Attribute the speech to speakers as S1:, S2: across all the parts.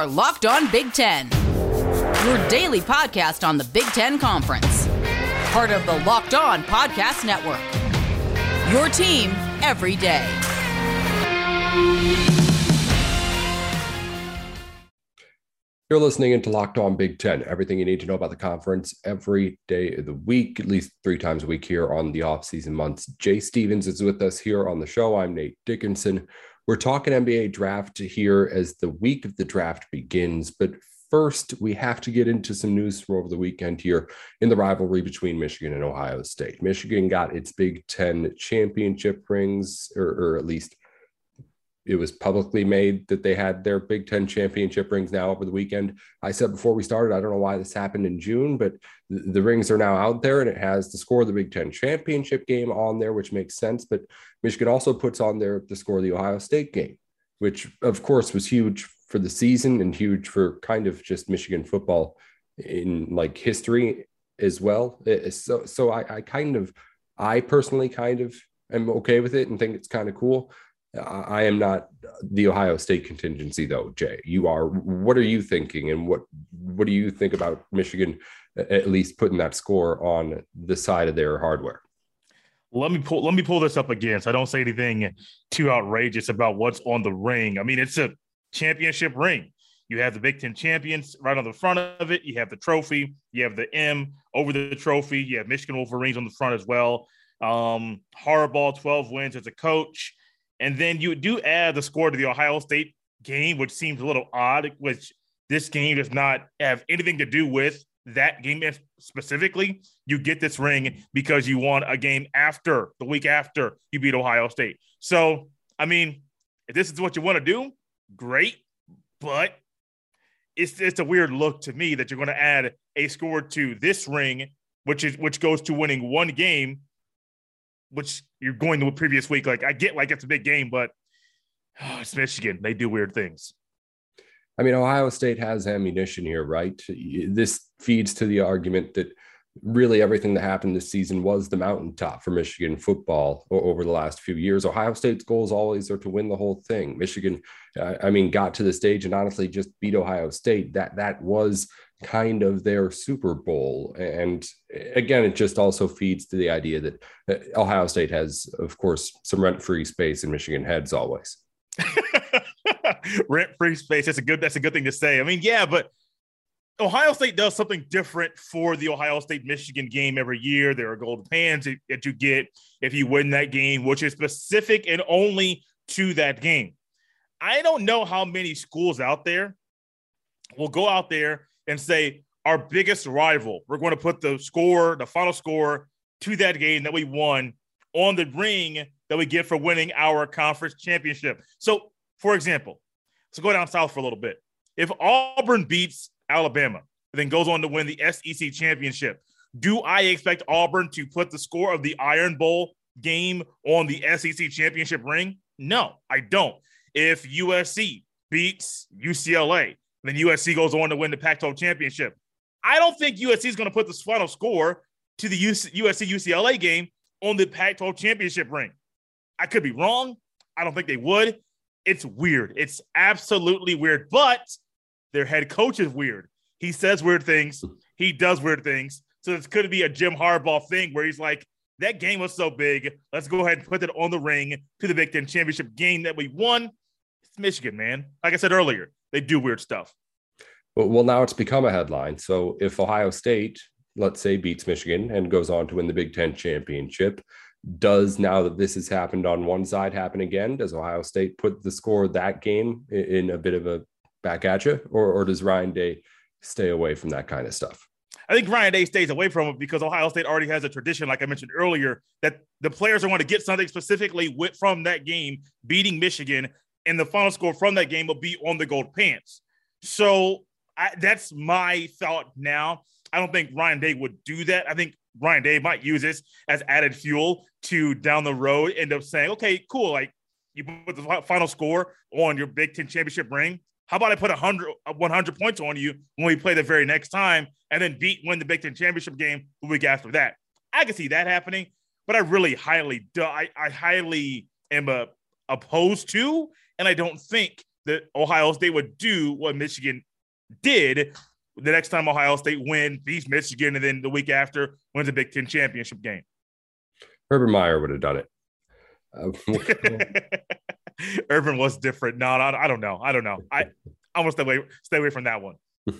S1: are Locked On Big Ten, your daily podcast on the Big Ten Conference. Part of the Locked On Podcast Network. Your team every day.
S2: You're listening into Locked On Big Ten. Everything you need to know about the conference every day of the week, at least three times a week here on the off-season months. Jay Stevens is with us here on the show. I'm Nate Dickinson. We're talking NBA draft here as the week of the draft begins. But first, we have to get into some news from over the weekend here in the rivalry between Michigan and Ohio State. Michigan got its Big Ten championship rings, or, or at least it was publicly made that they had their Big Ten championship rings now over the weekend. I said before we started, I don't know why this happened in June, but the, rings are now out there and it has the score of the Big Ten championship game on there, which makes sense. But Michigan also puts on there the score of the Ohio State game, which of course was huge for the season and huge for kind of just Michigan football in like history as well. So, so I, I kind of, I personally kind of am okay with it and think it's kind of cool. I am not the Ohio State contingency, though. Jay, you are. What are you thinking, and what what do you think about Michigan at least putting that score on the side of their hardware?
S3: Let me pull. Let me pull this up again, so I don't say anything too outrageous about what's on the ring. I mean, it's a championship ring. You have the Big Ten champions right on the front of it. You have the trophy. You have the M over the trophy. You have Michigan Wolverines on the front as well. Um, Harbaugh, 12 wins as a coach. And then you do add the score to the Ohio State game, which seems a little odd, which this game does not have anything to do with that game specifically. You get this ring because you won a game after the week after you beat Ohio State. So, I mean, if this is what you want to do, great. But it's it's a weird look to me that you're going to add a score to this ring, which is which goes to winning one game which you're going to the previous week. Like I get like it's a big game, but oh, it's Michigan. They do weird things.
S2: I mean, Ohio State has ammunition here, right? This feeds to the argument that really everything that happened this season was the mountaintop for Michigan football over the last few years. Ohio State's goals always are to win the whole thing. Michigan, uh, I mean, got to the stage and honestly just beat Ohio State. That that was kind of their Super Bowl. And again, it just also feeds to the idea that uh, Ohio State has, of course, some rent free space in Michigan heads always.
S3: rent free space. That's a good. That's a good thing to say. I mean, yeah, but Ohio State does something different for the Ohio State Michigan game every year. There are gold pants that you get if you win that game, which is specific and only to that game. I don't know how many schools out there will go out there and say our biggest rival. We're going to put the score, the final score to that game that we won on the ring that we get for winning our conference championship. So, for example, let's go down south for a little bit. If Auburn beats Alabama, then goes on to win the SEC championship, do I expect Auburn to put the score of the Iron Bowl game on the SEC championship ring? No, I don't. If USC beats UCLA, then USC goes on to win the Pac 12 championship. I don't think USC is going to put the final score to the USC UCLA game on the Pac 12 championship ring. I could be wrong. I don't think they would. It's weird. It's absolutely weird, but their head coach is weird. He says weird things, he does weird things. So this could be a Jim Harbaugh thing where he's like, that game was so big. Let's go ahead and put it on the ring to the Big Ten championship game that we won. It's Michigan, man. Like I said earlier, they do weird stuff.
S2: Well, now it's become a headline. So if Ohio State, let's say, beats Michigan and goes on to win the Big Ten championship, does now that this has happened on one side happen again? Does Ohio State put the score that game in a bit of a back at you, or, or does Ryan Day stay away from that kind of stuff?
S3: I think Ryan Day stays away from it because Ohio State already has a tradition, like I mentioned earlier, that the players are going to get something specifically with, from that game, beating Michigan, and the final score from that game will be on the gold pants. So I, that's my thought now. I don't think Ryan Day would do that. I think Ryan Day might use this as added fuel to down the road end up saying, okay, cool. Like you put the final score on your Big Ten championship ring. How about I put 100, 100 points on you when we play the very next time and then beat win the Big Ten championship game the week after that? I can see that happening, but I really highly, I, I highly am a, uh, opposed to, and I don't think that Ohio State would do what Michigan did the next time Ohio State win, beats Michigan, and then the week after wins a Big Ten championship game.
S2: Urban Meyer would have done it.
S3: Urban was different. No, no, I don't know. I don't know. I I want to stay away, stay away from that one.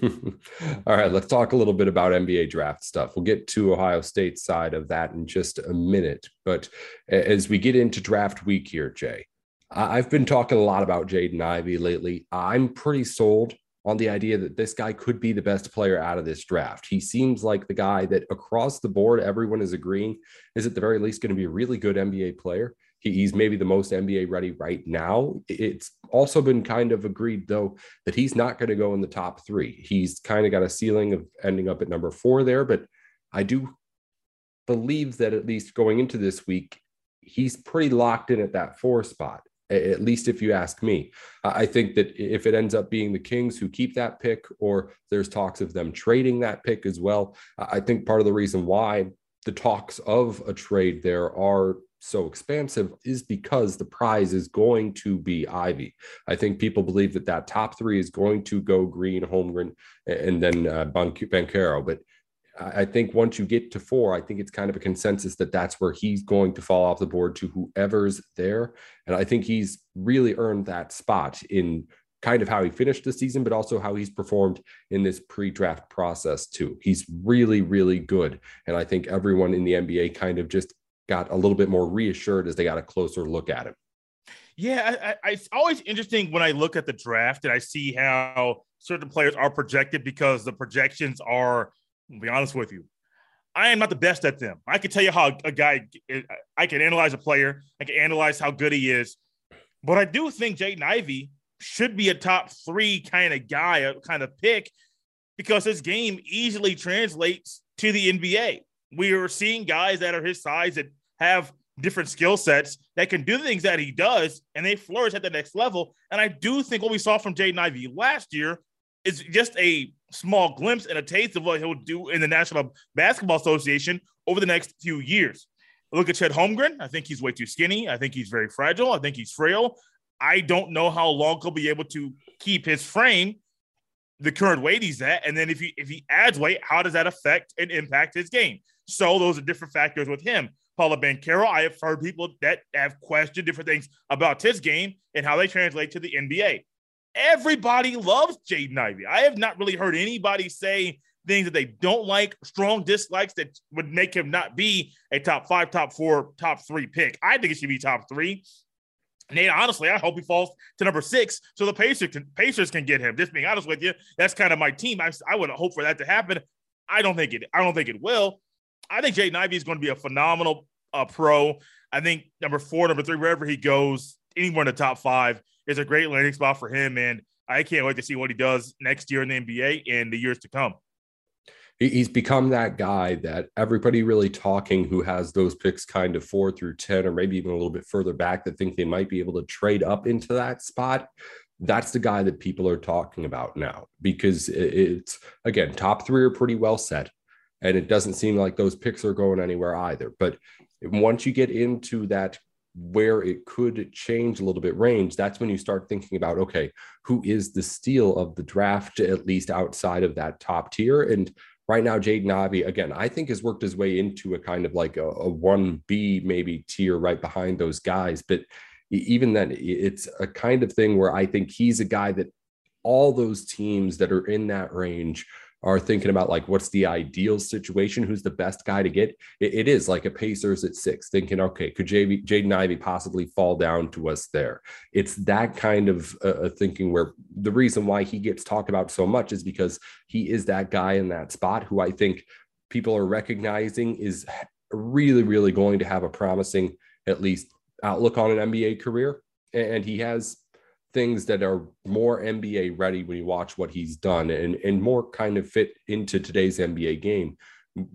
S2: All right, let's talk a little bit about NBA draft stuff. We'll get to Ohio State side of that in just a minute. But as we get into draft week here, Jay, I've been talking a lot about Jaden Ivey lately. I'm pretty sold on the idea that this guy could be the best player out of this draft. He seems like the guy that across the board, everyone is agreeing is at the very least going to be a really good NBA player. he's maybe the most NBA ready right now. It's also been kind of agreed, though, that he's not going to go in the top three. He's kind of got a ceiling of ending up at number four there, but I do believe that at least going into this week, he's pretty locked in at that four spot at least if you ask me. I think that if it ends up being the Kings who keep that pick, or there's talks of them trading that pick as well, I think part of the reason why the talks of a trade there are so expansive is because the prize is going to be Ivey. I think people believe that that top three is going to go Green, Holmgren, and then uh, Banchero. But I think once you get to four, I think it's kind of a consensus that that's where he's going to fall off the board to whoever's there. And I think he's really earned that spot in kind of how he finished the season, but also how he's performed in this pre draft process, too. He's really, really good. And I think everyone in the NBA kind of just got a little bit more reassured as they got a closer look at him.
S3: Yeah, I, I, it's always interesting when I look at the draft and I see how certain players are projected because the projections are I'll be honest with you. I am not the best at them. I can tell you how a guy, I can analyze a player, I can analyze how good he is. But I do think Jaden Ivey should be a top three kind of guy, a kind of pick, because his game easily translates to the NBA. We are seeing guys that are his size that have different skill sets that can do the things that he does, and they flourish at the next level. And I do think what we saw from Jaden Ivey last year is just a small glimpse and a taste of what he'll do in the National Basketball Association over the next few years. Look at Chet Holmgren. I think he's way too skinny. I think he's very fragile. I think he's frail. I don't know how long he'll be able to keep his frame the current weight he's at. And then if he if he adds weight, how does that affect and impact his game? So those are different factors with him. Paolo Banchero, I have heard people that have questioned different things about his game and how they translate to the NBA everybody loves Jaden Ivey. I have not really heard anybody say things that they don't like, strong dislikes that would make him not be a top five, top four, top three pick. I think it should be top three. Nate, honestly, I hope he falls to number six so the Pacers can, Pacers can get him. Just being honest with you, that's kind of my team. I, I would hope for that to happen. I don't think it. I don't think it will. I think Jaden Ivey is going to be a phenomenal uh, pro. I think number four, number three, wherever he goes, anywhere in the top five, is a great landing spot for him. And I can't wait to see what he does next year in the NBA and the years to come.
S2: He's become that guy that everybody really talking who has those picks kind of four through 10, or maybe even a little bit further back that think they might be able to trade up into that spot. That's the guy that people are talking about now because it's, again, top three are pretty well set. And it doesn't seem like those picks are going anywhere either. But once you get into that where it could change a little bit range, that's when you start thinking about okay, who is the steal of the draft, at least outside of that top tier? And right now, Jaden Ivey, again, I think has worked his way into a kind of like a, a 1B maybe tier right behind those guys. But even then, it's a kind of thing where I think he's a guy that all those teams that are in that range are thinking about like what's the ideal situation, who's the best guy to get. it, it is like a Pacers at six, thinking, okay, could Jaden Ivey possibly fall down to us there? It's that kind of uh, thinking where the reason why he gets talked about so much is because he is that guy in that spot who I think people are recognizing is really, really going to have a promising, at least, outlook on an NBA career. And he has things that are more NBA ready when you watch what he's done and, and more kind of fit into today's NBA game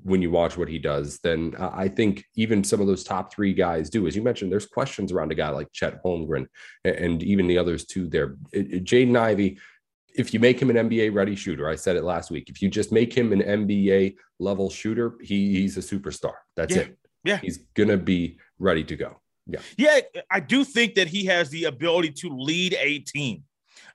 S2: when you watch what he does, then I think even some of those top three guys do. As you mentioned, there's questions around a guy like Chet Holmgren and even the others too there. Jaden Ivey, if you make him an NBA ready shooter, I said it last week, if you just make him an NBA level shooter, he, he's a superstar. That's
S3: yeah.
S2: it.
S3: Yeah.
S2: He's going to be ready to go. Yeah.
S3: Yeah, I do think that he has the ability to lead a team.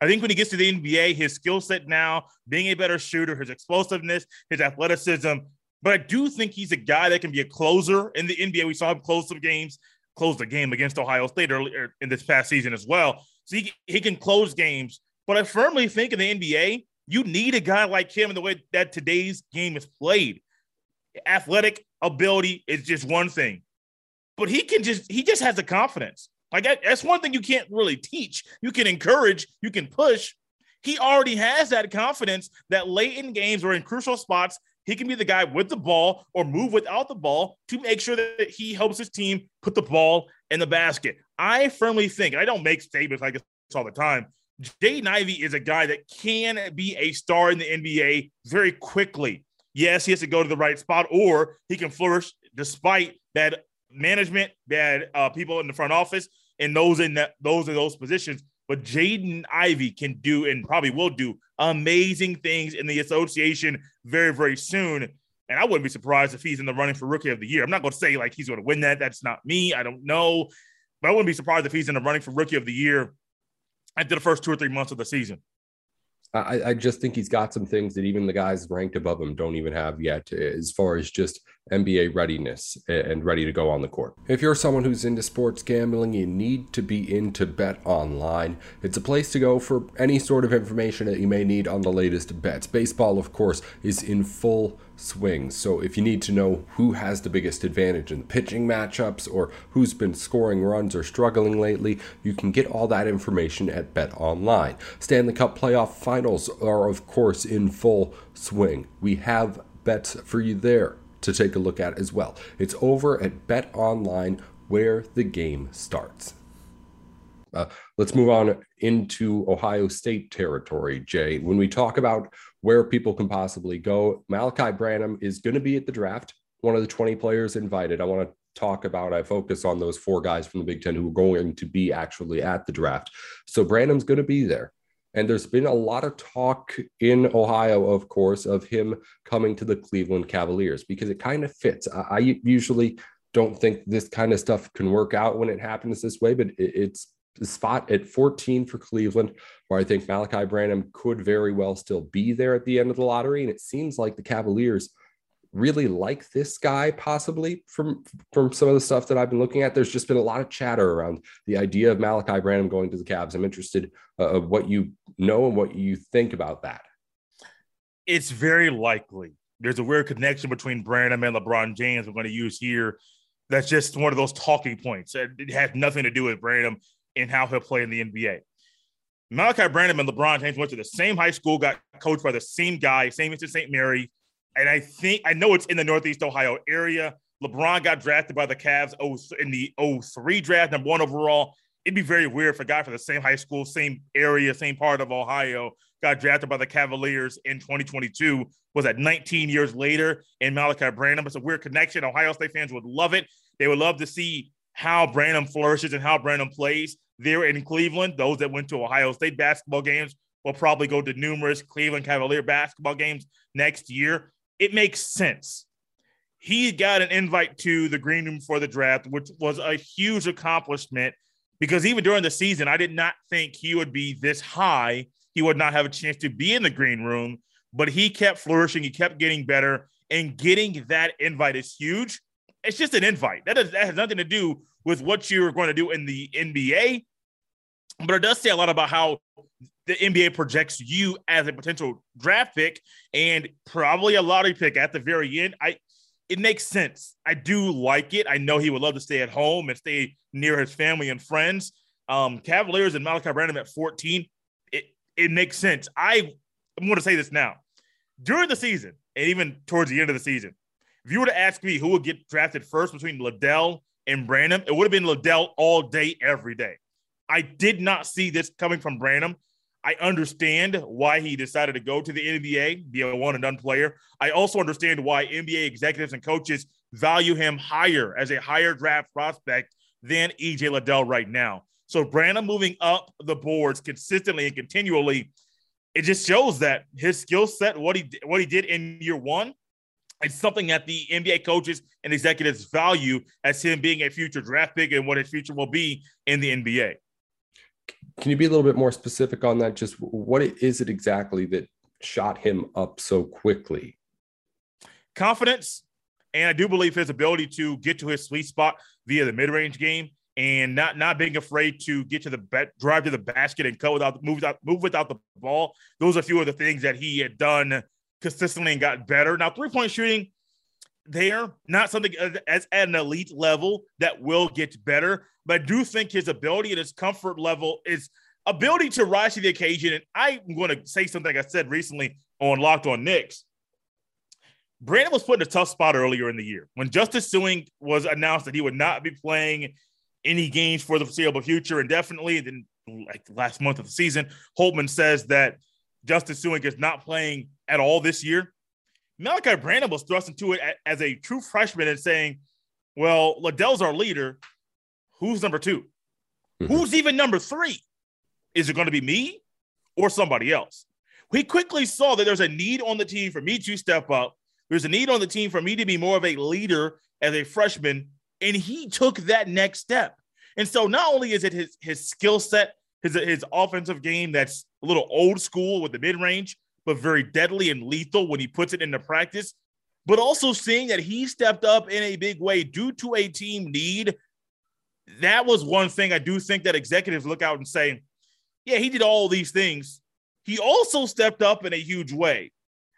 S3: I think when he gets to the NBA, his skill set now, being a better shooter, his explosiveness, his athleticism. But I do think he's a guy that can be a closer in the NBA. We saw him close some games, close the game against Ohio State earlier in this past season as well. So he, he can close games. But I firmly think in the NBA, you need a guy like him in the way that today's game is played. Athletic ability is just one thing, but he can just he just has the confidence. Like that's one thing you can't really teach. You can encourage, you can push. He already has that confidence that late in games or in crucial spots, he can be the guy with the ball or move without the ball to make sure that he helps his team put the ball in the basket. I firmly think, I don't make statements like this all the time. Jaden Ivey is a guy that can be a star in the NBA very quickly. Yes, he has to go to the right spot, or he can flourish despite bad management, bad uh, people in the front office, and those in that those in those positions. But Jaden Ivey can do and probably will do amazing things in the association very, very soon. And I wouldn't be surprised if he's in the running for rookie of the year. I'm not going to say like he's going to win that. That's not me. I don't know. But I wouldn't be surprised if he's in the running for rookie of the year after the first two or three months of the season.
S2: I, I, just think he's got some things that even the guys ranked above him don't even have yet, eh, as far as just NBA readiness and ready to go on the court. If you're someone who's into sports gambling, you need to be into Bet Online. It's a place to go for any sort of information that you may need on the latest bets. Baseball, of course, is in full swings. So if you need to know who has the biggest advantage in the pitching matchups or who's been scoring runs or struggling lately, you can get all that information at Bet Online. Stanley Cup playoff finals are of course in full swing. We have bets for you there to take a look at as well. It's over at Bet Online where the game starts. Uh, let's move on into Ohio State territory, Jay. When we talk about where people can possibly go, Malachi Branham is going to be at the draft, one of the 20 players invited. I want to talk about, I focus on those four guys from the Big Ten who are going to be actually at the draft. So Branham's going to be there. And there's been a lot of talk in Ohio, of course, of him coming to the Cleveland Cavaliers because it kind of fits. I, I usually don't think this kind of stuff can work out when it happens this way, but it, it's spot at 14 for Cleveland, where I think Malachi Branham could very well still be there at the end of the lottery. And it seems like the Cavaliers really like this guy possibly from from some of the stuff that I've been looking at. There's just been a lot of chatter around the idea of Malachi Branham going to the Cavs. I'm interested uh, of what you know and what you think about that.
S3: It's very likely. There's a weird connection between Branham and LeBron James. We're going to use here. That's just one of those talking points. It has nothing to do with Branham and how he'll play in the NBA. Malachi Branham and LeBron James went to the same high school, got coached by the same guy, same as St. Mary. And I think I know it's in the Northeast Ohio area. LeBron got drafted by the Cavs oh, in the 03 draft, number one overall. It'd be very weird for a guy from the same high school, same area, same part of Ohio got drafted by the Cavaliers in 2022. Was that 19 years later? And Malachi Branham, it's a weird connection. Ohio State fans would love it. They would love to see how Branham flourishes and how Branham plays there in Cleveland. Those that went to Ohio State basketball games will probably go to numerous Cleveland Cavalier basketball games next year. It makes sense. He got an invite to the green room for the draft, which was a huge accomplishment because even during the season, I did not think he would be this high. He would not have a chance to be in the green room, but he kept flourishing. He kept getting better, and getting that invite is huge. It's just an invite. That, is, that has nothing to do with what you're going to do in the NBA but it does say a lot about how the NBA projects you as a potential draft pick and probably a lottery pick at the very end. I it makes sense. I do like it. I know he would love to stay at home and stay near his family and friends. Um, Cavaliers and Malachi Branham at 14, it, it makes sense. I, I'm going to say this now. During the season, and even towards the end of the season, if you were to ask me who would get drafted first between Liddell and Branham, it would have been Liddell all day, every day. I did not see this coming from Branham. I understand why he decided to go to the NBA, be a one and done player. I also understand why NBA executives and coaches value him higher as a higher draft prospect than EJ Liddell right now. So Branham moving up the boards consistently and continually, it just shows that his skill set, what he what he did in year one, it's something that the NBA coaches and executives value as him being a future draft pick and what his future will be in the NBA
S2: Can you be a little bit more specific on that? Just what is it exactly that shot him up so quickly?
S3: Confidence, and I do believe his ability to get to his sweet spot via the mid-range game and not not being afraid to get to the bet, drive to the basket and cut without move without move without the ball. Those are a few of the things that he had done consistently and got better. Now, three point shooting, there not something as, as at an elite level that will get better, but I do think his ability and his comfort level is ability to rise to the occasion. And I'm going to say something I said recently on Locked On Knicks. Branham was put in a tough spot earlier in the year when Justice Sueing was announced that he would not be playing any games for the foreseeable future indefinitely. Then, like last month of the season, Holtman says that Justice Sueing is not playing at all this year. Malachi Branham was thrust into it as a true freshman and saying, Well, Liddell's our leader. Who's number 2 mm-hmm. Who's even number three? Is it going to be me or somebody else? We quickly saw that there's a need on the team for me to step up. There's a need on the team for me to be more of a leader as a freshman and he took that next step. And so not only is it his his skill set, his his offensive game that's a little old school with the mid range, but very deadly and lethal when he puts it into practice, but also seeing that he stepped up in a big way due to a team need. That was one thing I do think that executives look out and say, yeah, he did all these things. He also stepped up in a huge way.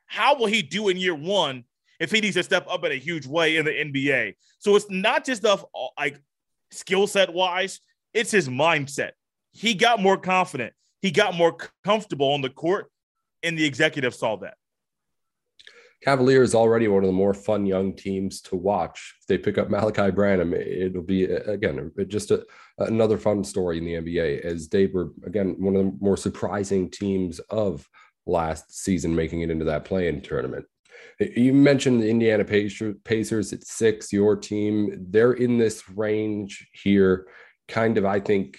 S3: How will he do in year one if he needs to step up in a huge way in the NBA. So it's not just the like skill set wise, it's his mindset. He got more confident. He got more comfortable on the court, and the executive saw that.
S2: Cavaliers already one of the more fun young teams to watch. If they pick up Malachi Branham, it'll be again just a, another fun story in the NBA. As they were again one of the more surprising teams of last season, making it into that play-in tournament. You mentioned the Indiana Pacers at six, your team. They're in this range here, kind of, I think,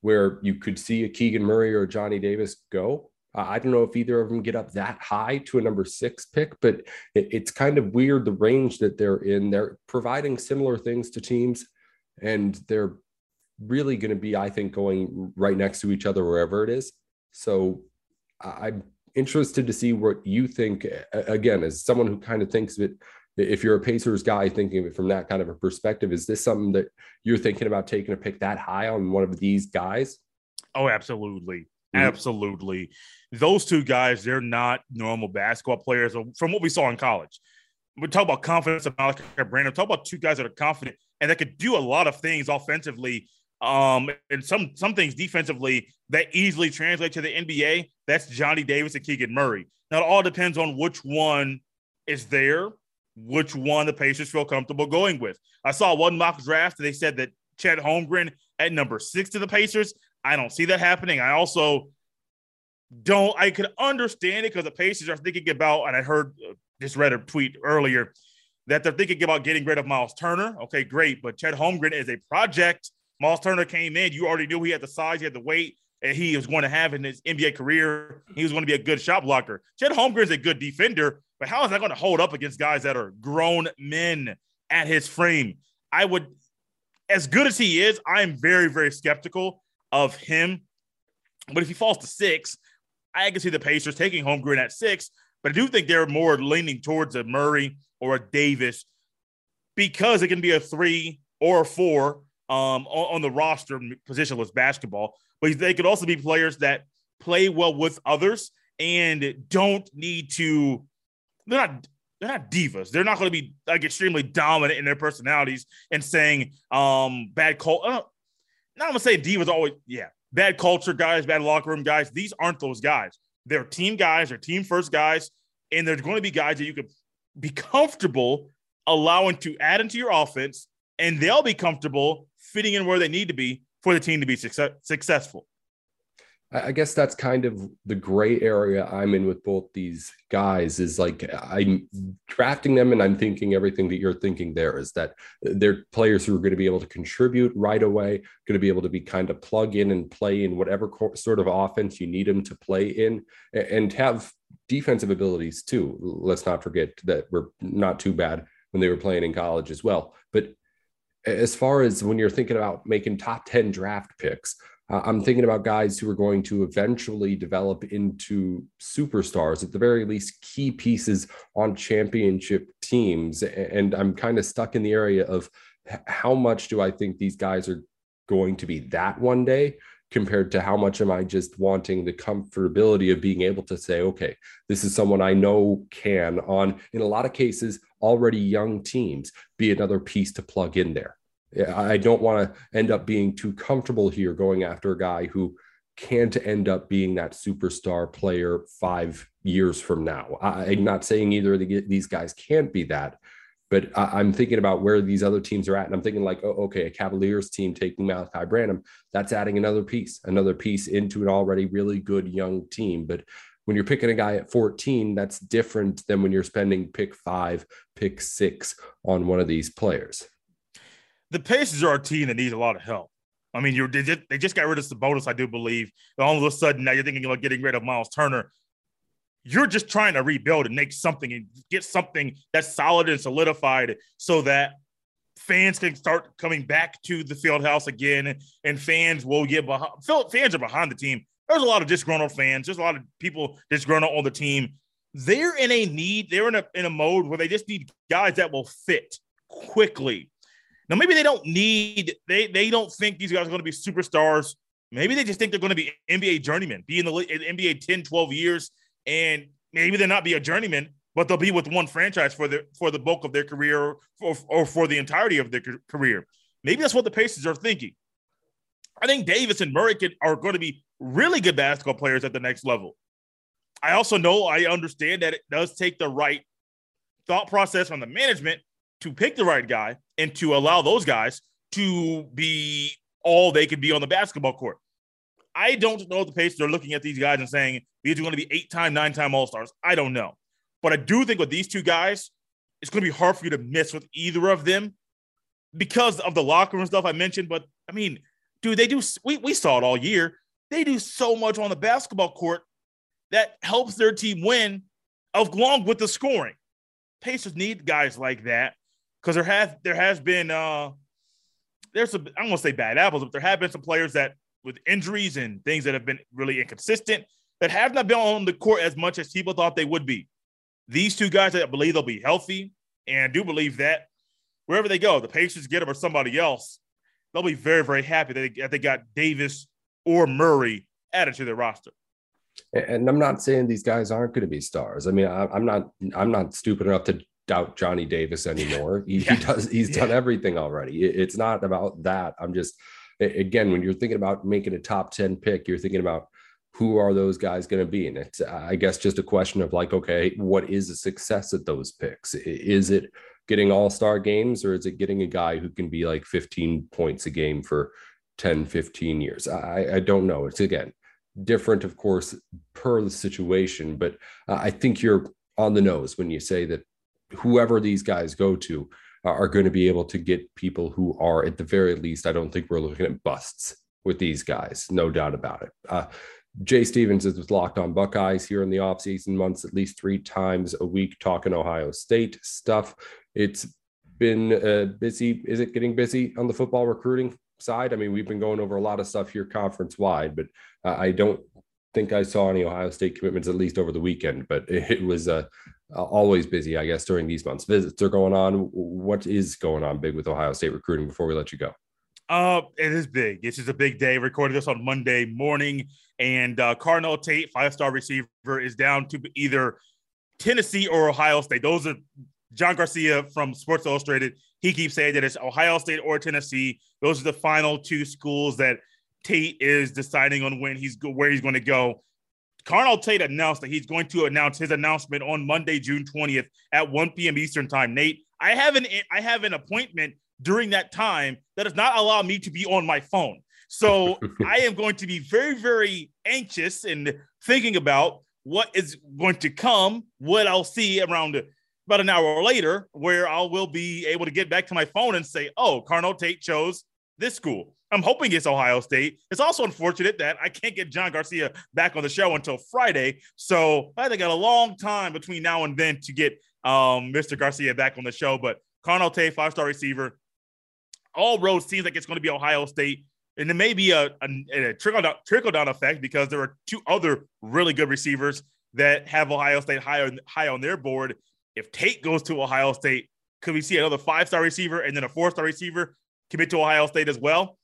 S2: where you could see a Keegan Murray or Johnny Davis go. I don't know if either of them get up that high to a number six pick, but it's kind of weird the range that they're in. They're providing similar things to teams, and they're really going to be, I think, going right next to each other wherever it is. So I'm interested to see what you think. Again, as someone who kind of thinks of it, if you're a Pacers guy thinking of it from that kind of a perspective, is this something that you're thinking about taking a pick that high on one of these guys?
S3: Oh, absolutely. Mm-hmm. Absolutely. Those two guys, they're not normal basketball players from what we saw in college. We talk about confidence of Malachi Branham. Talk about two guys that are confident and that could do a lot of things offensively um, and some some things defensively that easily translate to the NBA. That's Johnny Davis and Keegan Murray. Now it all depends on which one is there, which one the Pacers feel comfortable going with. I saw one mock draft they said that Chet Holmgren at number six to the Pacers. I don't see that happening. I also don't. I could understand it because the Pacers are thinking about, and I heard uh, just read a tweet earlier that they're thinking about getting rid of Miles Turner. Okay, great, but Chet Holmgren is a project Miles Turner came in, you already knew he had the size, he had the weight, and he was going to have in his NBA career. He was going to be a good shot blocker. Chet Holmgren is a good defender, but how is that going to hold up against guys that are grown men at his frame? I would, as good as he is, I am very, very skeptical of him. But if he falls to six, I can see the Pacers taking Holmgren at six. But I do think they're more leaning towards a Murray or a Davis because it can be a three or a four um, on the roster positionless basketball, but they could also be players that play well with others and don't need to. They're not. They're not divas. They're not going to be like extremely dominant in their personalities and saying um bad cult. Uh, not gonna say divas always. Yeah, bad culture guys, bad locker room guys. These aren't those guys. They're team guys. They're team first guys, and they're going to be guys that you could be comfortable allowing to add into your offense, and they'll be comfortable fitting in where they need to be for the team to be success- successful.
S2: I guess that's kind of the gray area I'm in with both these guys is like I'm drafting them and I'm thinking everything that you're thinking there is that they're players who are going to be able to contribute right away, going to be able to be kind of plug in and play in whatever sort of offense you need them to play in and have defensive abilities too. Let's not forget that we're not too bad when they were playing in college as well. But as far as when you're thinking about making top 10 draft picks, Uh, I'm thinking about guys who are going to eventually develop into superstars, at the very least, key pieces on championship teams. And I'm kind of stuck in the area of how much do I think these guys are going to be that one day compared to how much am I just wanting the comfortability of being able to say, okay, this is someone I know can, on in a lot of cases, already young teams, be another piece to plug in there. I don't want to end up being too comfortable here going after a guy who can't end up being that superstar player five years from now. I'm not saying either of these guys can't be that, but I'm thinking about where these other teams are at. And I'm thinking, like, oh, okay, a Cavaliers team taking Malachi Branham, that's adding another piece, another piece into an already really good young team. But when you're picking a guy at 14, that's different than when you're spending pick five, pick six on one of these players.
S3: The Pacers are a team that needs a lot of help. I mean, you're, they, just, they just got rid of Sabonis, I do believe. All of a sudden, now you're thinking about getting rid of Miles Turner. You're just trying to rebuild and make something and get something that's solid and solidified so that fans can start coming back to the field house again. And fans will get behind fans are behind the team. There's a lot of disgruntled fans. There's a lot of people disgruntled on the team. They're in a need they're in a in a mode where they just need guys that will fit quickly now maybe they don't need they they don't think these guys are going to be superstars maybe they just think they're going to be nba journeymen be in the in nba 10 12 years and maybe they'll not be a journeyman, but they'll be with one franchise for the for the bulk of their career or, or for the entirety of their career. Maybe that's what the Pacers are thinking. I think Davis and Murray can, are going to be really good basketball players at the next level. I also know I understand that it does take the right thought process from the management to pick the right guy and to allow those guys to be all they could be on the basketball court. I don't know the Pacers are looking at these guys and saying these are going to be eight time, nine time All Stars. I don't know. But I do think with these two guys, it's going to be hard for you to miss with either of them because of the locker room stuff I mentioned. But I mean, dude, they do, we, we saw it all year. They do so much on the basketball court that helps their team win along with the scoring. Pacers need guys like that because there has there has been uh there's some I to say bad apples, but there have been some players that with injuries and things that have been really inconsistent that have not been on the court as much as people thought they would be. These two guys, I believe they'll be healthy, and I do believe that wherever they go, the Pacers get them or somebody else, they'll be very, very happy that they, that they got Davis or Murray added to their roster.
S2: And I'm not saying these guys aren't going to be stars. I mean, I, am not, I'm not stupid enough to doubt Johnny Davis anymore. He, yeah. he does, he's yeah. done everything already. It's not about that. I'm just, again, when you're thinking about making a top 10 pick, you're thinking about who are those guys going to be? And it's, I guess, just a question of like, okay, what is a success at those picks? Is it getting all star games or is it getting a guy who can be like 15 points a game for 10, 15 years? I, I don't know. It's again different, of course, per the situation, but I think you're on the nose when you say that whoever these guys go to, are going to be able to get people who are, at the very least, I don't think we're looking at busts with these guys, no doubt about it. Uh, Jay Stevens is with Locked On Buckeyes here in the offseason months, at least three times a week, talking Ohio State stuff. It's been uh, busy. Is it getting busy on the football recruiting side? I mean, we've been going over a lot of stuff here conference wide, but uh, I don't think I saw any Ohio State commitments at least over the weekend. But it was uh, always busy, I guess, during these months. Visits are going on. What is going on big with Ohio State recruiting before we let you go?
S3: Uh, it is big. This is a big day. Recorded this on Monday morning, and uh, Carnell Tate, five-star receiver, is down to either Tennessee or Ohio State. Those are John Garcia from Sports Illustrated. He keeps saying that it's Ohio State or Tennessee. Those are the final two schools that Tate is deciding on when he's where he's going to go. Carnell Tate announced that he's going to announce his announcement on Monday, June 20th at 1 p.m. Eastern time. Nate, I have an I have an appointment during that time that does not allow me to be on my phone. So I am going to be very, very anxious and thinking about what is going to come, what I'll see around about an hour later, where I will be able to get back to my phone and say, oh, Carnell Tate chose this school. I'm hoping it's Ohio State. It's also unfortunate that I can't get John Garcia back on the show until Friday. So I think I got a long time between now and then to get um, Mr. Garcia back on the show. But Carnell Tate, five star receiver, all roads seems like it's going to be Ohio State. and it may be a, a, a trickle down trickle down effect because there are two other really good receivers that have Ohio State high high on their board. If Tate goes to Ohio State, could we see another five star receiver and then a four star receiver commit to Ohio State as well?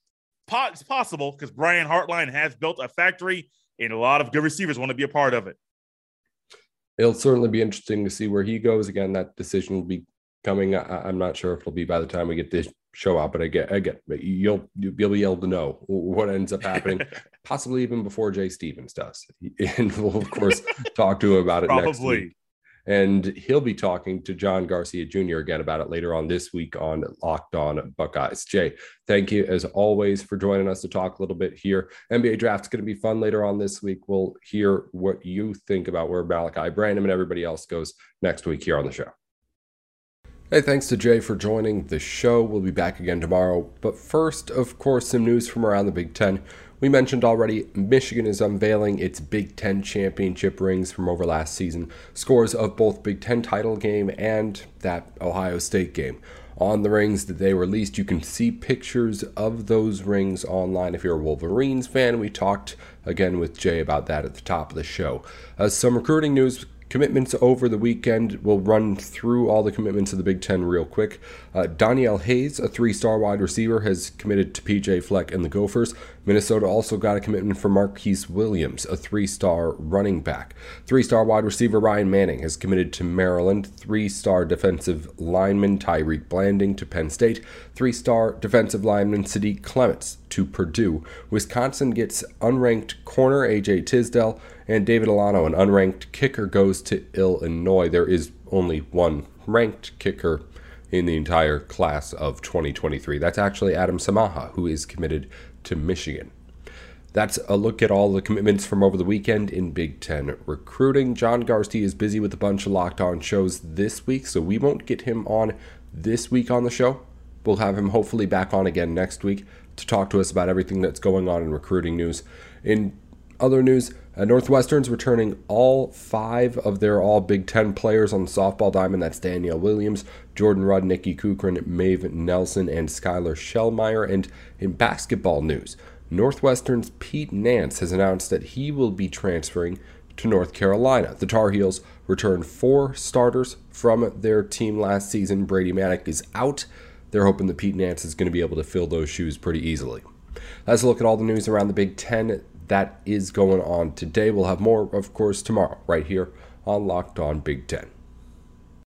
S3: It's possible because Brian Hartline has built a factory and a lot of good receivers want to be a part of it.
S2: It'll certainly be interesting to see where he goes. Again, that decision will be coming. I, am not sure if it'll be by the time we get this show out, but again, again, you'll you'll be able to know what ends up happening, possibly even before Jay Stevens does, and we'll of course talk to him about it Probably. And he'll be talking to John Garcia Jr. again about it later on this week on Locked On Buckeyes. Jay, thank you as always for joining us to talk a little bit here. NBA draft's going to be fun later on this week. We'll hear what you think about where Malachi Branham and everybody else goes next week here on the show. Hey, thanks to Jay for joining the show. We'll be back again tomorrow. But first, of course, some news from around the Big Ten. We mentioned already Michigan is unveiling its Big Ten championship rings from over last season, scores of both Big Ten title game and that Ohio State game. On the rings that they released, you can see pictures of those rings online if you're a Wolverines fan. We talked again with Jay about that at the top of the show. Uh, some recruiting news Commitments over the weekend. We'll run through all the commitments of the Big Ten real quick. Uh, Danielle Hayes, a three star wide receiver, has committed to PJ Fleck and the Gophers. Minnesota also got a commitment for Marquise Williams, a three star running back. Three star wide receiver Ryan Manning has committed to Maryland. Three star defensive lineman Tyreek Blanding to Penn State. Three star defensive lineman Sadiq Clements to Purdue. Wisconsin gets unranked corner AJ Tisdale and David Alano, an unranked kicker, goes to Illinois. There is only one ranked kicker in the entire class of 2023. That's actually Adam Samaha, who is committed to Michigan. That's a look at all the commitments from over the weekend in Big Ten recruiting. John Garcia is busy with a bunch of locked on shows this week, so we won't get him on this week on the show. We'll have him hopefully back on again next week to talk to us about everything that's going on in recruiting news. In other news, uh, Northwestern's returning all five of their all Big Ten players on the softball diamond. That's Danielle Williams, Jordan Rudd, Nikki Kukrin, Maeve Nelson, and Skylar Shellmeyer. And in basketball news, Northwestern's Pete Nance has announced that he will be transferring to North Carolina. The Tar Heels returned four starters from their team last season. Brady Manek is out. They're hoping that Pete Nance is going to be able to fill those shoes pretty easily. Let's look at all the news around the Big Ten that is going on today. We'll have more, of course, tomorrow, right here on Locked On Big Ten.